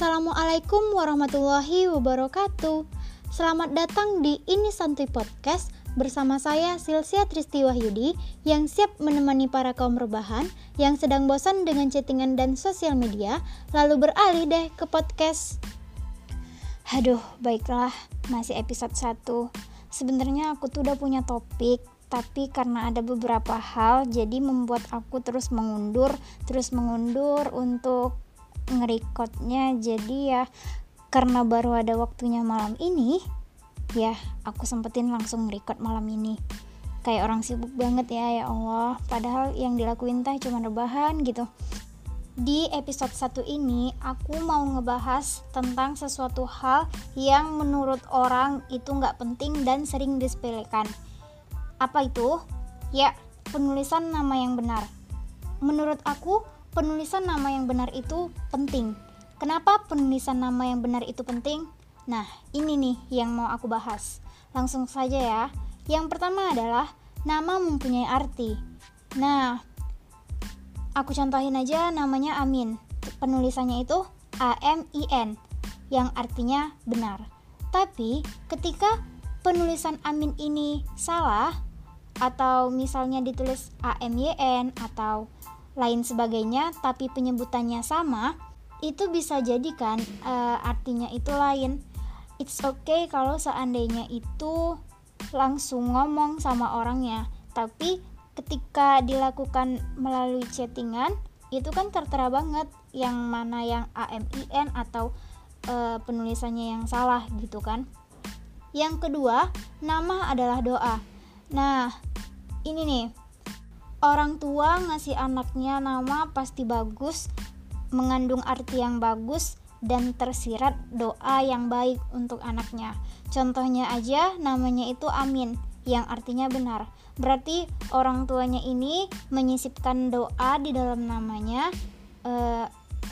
Assalamualaikum warahmatullahi wabarakatuh. Selamat datang di Ini Santuy Podcast bersama saya Silsia Tristi Wahyudi yang siap menemani para kaum rebahan yang sedang bosan dengan chattingan dan sosial media lalu beralih deh ke podcast. Aduh, baiklah, masih episode 1. Sebenarnya aku tuh udah punya topik, tapi karena ada beberapa hal jadi membuat aku terus mengundur, terus mengundur untuk ngerekodnya. Jadi ya karena baru ada waktunya malam ini, ya aku sempetin langsung ngerekod malam ini. Kayak orang sibuk banget ya, ya Allah. Padahal yang dilakuin teh cuma rebahan gitu. Di episode 1 ini aku mau ngebahas tentang sesuatu hal yang menurut orang itu nggak penting dan sering disepelekan. Apa itu? Ya, penulisan nama yang benar. Menurut aku, penulisan nama yang benar itu penting. Kenapa penulisan nama yang benar itu penting? Nah, ini nih yang mau aku bahas. Langsung saja ya. Yang pertama adalah nama mempunyai arti. Nah, Aku contohin aja namanya Amin. Penulisannya itu A M I N yang artinya benar. Tapi ketika penulisan Amin ini salah atau misalnya ditulis A M Y N atau lain sebagainya tapi penyebutannya sama, itu bisa jadi kan uh, artinya itu lain. It's okay kalau seandainya itu langsung ngomong sama orangnya, tapi ketika dilakukan melalui chattingan itu kan tertera banget yang mana yang AMIN atau e, penulisannya yang salah gitu kan. Yang kedua, nama adalah doa. Nah, ini nih. Orang tua ngasih anaknya nama pasti bagus, mengandung arti yang bagus dan tersirat doa yang baik untuk anaknya. Contohnya aja namanya itu Amin yang artinya benar. Berarti orang tuanya ini menyisipkan doa di dalam namanya e,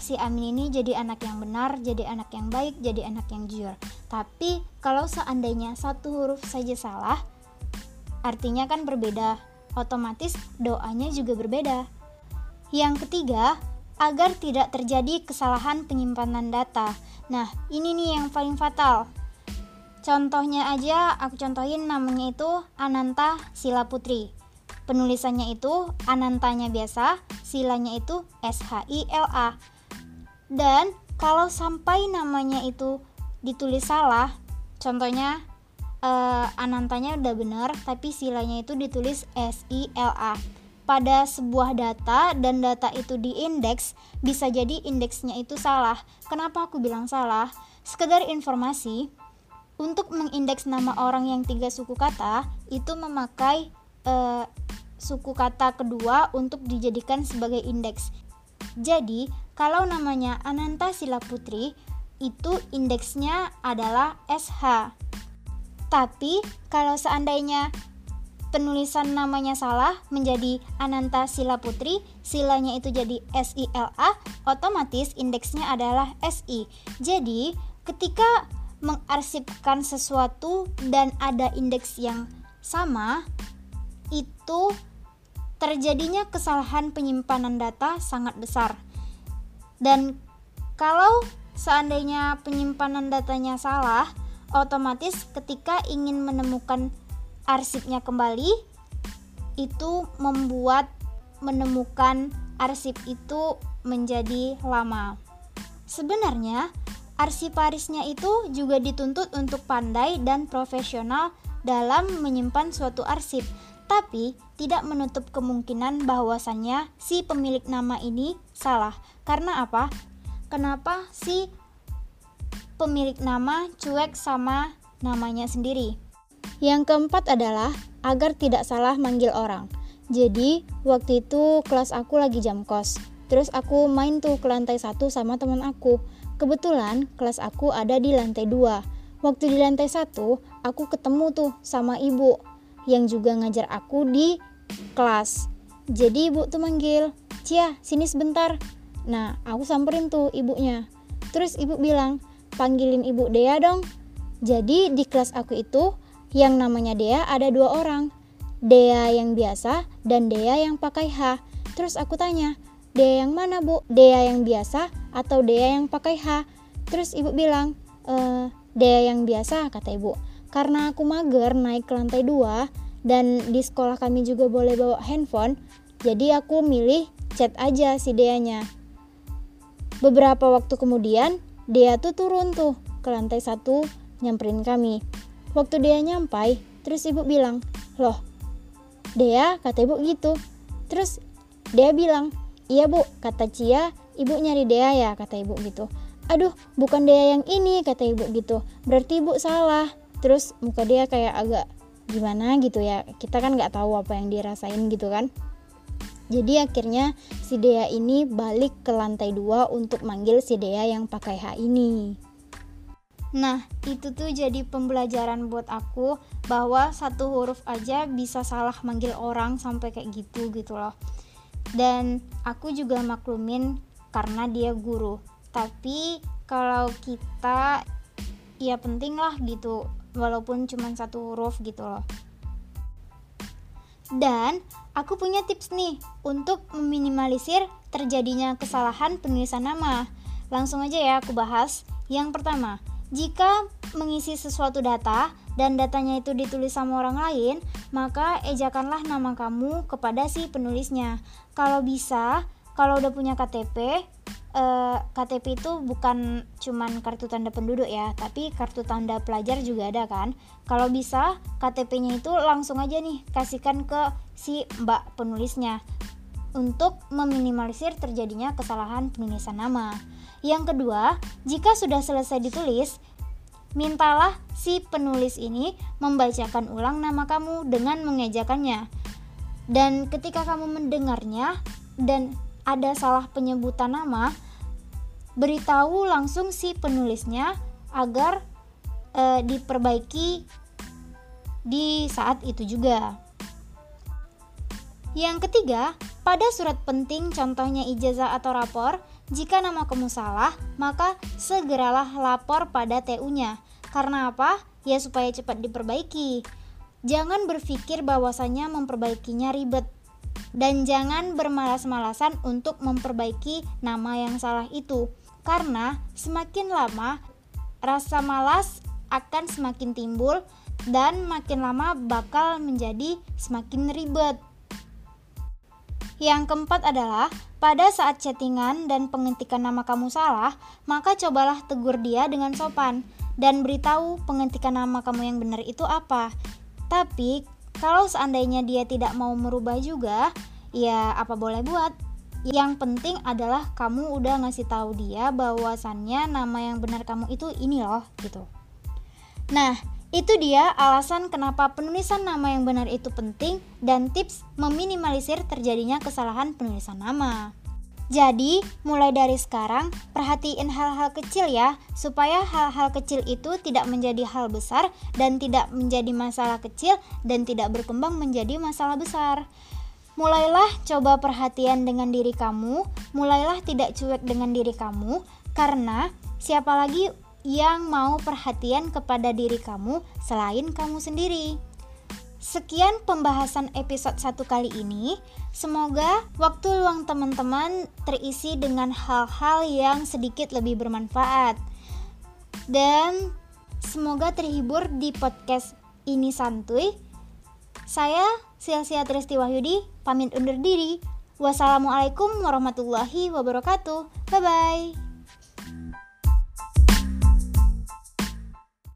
si Amin ini jadi anak yang benar, jadi anak yang baik, jadi anak yang jujur. Tapi kalau seandainya satu huruf saja salah, artinya kan berbeda. Otomatis doanya juga berbeda. Yang ketiga, agar tidak terjadi kesalahan penyimpanan data. Nah, ini nih yang paling fatal. Contohnya aja aku contohin namanya itu Ananta Sila Putri. Penulisannya itu Anantanya biasa, silanya itu S H I L A. Dan kalau sampai namanya itu ditulis salah, contohnya uh, Anantanya udah benar tapi silanya itu ditulis S I L A. Pada sebuah data dan data itu diindeks, bisa jadi indeksnya itu salah. Kenapa aku bilang salah? Sekedar informasi, untuk mengindeks nama orang yang tiga suku kata itu memakai uh, suku kata kedua untuk dijadikan sebagai indeks. Jadi, kalau namanya Ananta Sila Putri, itu indeksnya adalah SH. Tapi, kalau seandainya penulisan namanya salah menjadi Ananta Sila Putri, silanya itu jadi SILA, otomatis indeksnya adalah SI. Jadi, ketika mengarsipkan sesuatu dan ada indeks yang sama, itu terjadinya kesalahan penyimpanan data sangat besar. Dan kalau seandainya penyimpanan datanya salah, otomatis ketika ingin menemukan arsipnya kembali, itu membuat menemukan arsip itu menjadi lama. Sebenarnya, Arsiparisnya itu juga dituntut untuk pandai dan profesional dalam menyimpan suatu arsip, tapi tidak menutup kemungkinan bahwasannya si pemilik nama ini salah. Karena apa? Kenapa si pemilik nama cuek sama namanya sendiri? Yang keempat adalah agar tidak salah manggil orang. Jadi, waktu itu kelas aku lagi jam kos. Terus aku main tuh ke lantai satu sama teman aku. Kebetulan kelas aku ada di lantai 2. Waktu di lantai 1, aku ketemu tuh sama ibu yang juga ngajar aku di kelas. Jadi ibu tuh manggil, Cia, sini sebentar. Nah, aku samperin tuh ibunya. Terus ibu bilang, panggilin ibu Dea dong. Jadi di kelas aku itu, yang namanya Dea ada dua orang. Dea yang biasa dan Dea yang pakai H. Terus aku tanya, Dea yang mana bu? Dea yang biasa atau Dea yang pakai H? Terus ibu bilang, e, Dea yang biasa kata ibu. Karena aku mager naik ke lantai dua dan di sekolah kami juga boleh bawa handphone, jadi aku milih chat aja si Deanya. Beberapa waktu kemudian, Dea tuh turun tuh ke lantai satu nyamperin kami. Waktu Dea nyampai, terus ibu bilang, loh, Dea kata ibu gitu. Terus Dea bilang, iya bu, kata Cia, ibu nyari Dea ya, kata ibu gitu. Aduh, bukan Dea yang ini, kata ibu gitu. Berarti ibu salah. Terus muka dia kayak agak gimana gitu ya. Kita kan nggak tahu apa yang dirasain gitu kan. Jadi akhirnya si Dea ini balik ke lantai dua untuk manggil si Dea yang pakai H ini. Nah, itu tuh jadi pembelajaran buat aku bahwa satu huruf aja bisa salah manggil orang sampai kayak gitu gitu loh. Dan aku juga maklumin karena dia guru. Tapi kalau kita ya penting lah gitu walaupun cuma satu huruf gitu loh. Dan aku punya tips nih untuk meminimalisir terjadinya kesalahan penulisan nama. Langsung aja ya aku bahas. Yang pertama, jika mengisi sesuatu data dan datanya itu ditulis sama orang lain, maka ejakanlah nama kamu kepada si penulisnya. Kalau bisa, kalau udah punya KTP, eh, KTP itu bukan cuman kartu tanda penduduk ya, tapi kartu tanda pelajar juga ada kan. Kalau bisa, KTP-nya itu langsung aja nih kasihkan ke si mbak penulisnya untuk meminimalisir terjadinya kesalahan penulisan nama. Yang kedua, jika sudah selesai ditulis, mintalah si penulis ini membacakan ulang nama kamu dengan mengejakannya. Dan ketika kamu mendengarnya dan ada salah penyebutan nama, beritahu langsung si penulisnya agar e, diperbaiki di saat itu juga. Yang ketiga, pada surat penting contohnya ijazah atau rapor, jika nama kamu salah, maka segeralah lapor pada TU-nya. Karena apa? Ya supaya cepat diperbaiki. Jangan berpikir bahwasanya memperbaikinya ribet. Dan jangan bermalas-malasan untuk memperbaiki nama yang salah itu. Karena semakin lama rasa malas akan semakin timbul dan makin lama bakal menjadi semakin ribet. Yang keempat adalah pada saat chattingan dan pengetikan nama kamu salah, maka cobalah tegur dia dengan sopan dan beritahu pengetikan nama kamu yang benar itu apa. Tapi kalau seandainya dia tidak mau merubah juga, ya apa boleh buat. Yang penting adalah kamu udah ngasih tahu dia bahwasannya nama yang benar kamu itu ini loh gitu. Nah, itu dia alasan kenapa penulisan nama yang benar itu penting dan tips meminimalisir terjadinya kesalahan penulisan nama. Jadi, mulai dari sekarang, perhatiin hal-hal kecil ya, supaya hal-hal kecil itu tidak menjadi hal besar dan tidak menjadi masalah kecil dan tidak berkembang menjadi masalah besar. Mulailah coba perhatian dengan diri kamu, mulailah tidak cuek dengan diri kamu, karena siapa lagi yang mau perhatian kepada diri kamu selain kamu sendiri. Sekian pembahasan episode satu kali ini. Semoga waktu luang teman-teman terisi dengan hal-hal yang sedikit lebih bermanfaat. Dan semoga terhibur di podcast ini santuy. Saya Silsia Tristi Wahyudi pamit undur diri. Wassalamualaikum warahmatullahi wabarakatuh. Bye bye.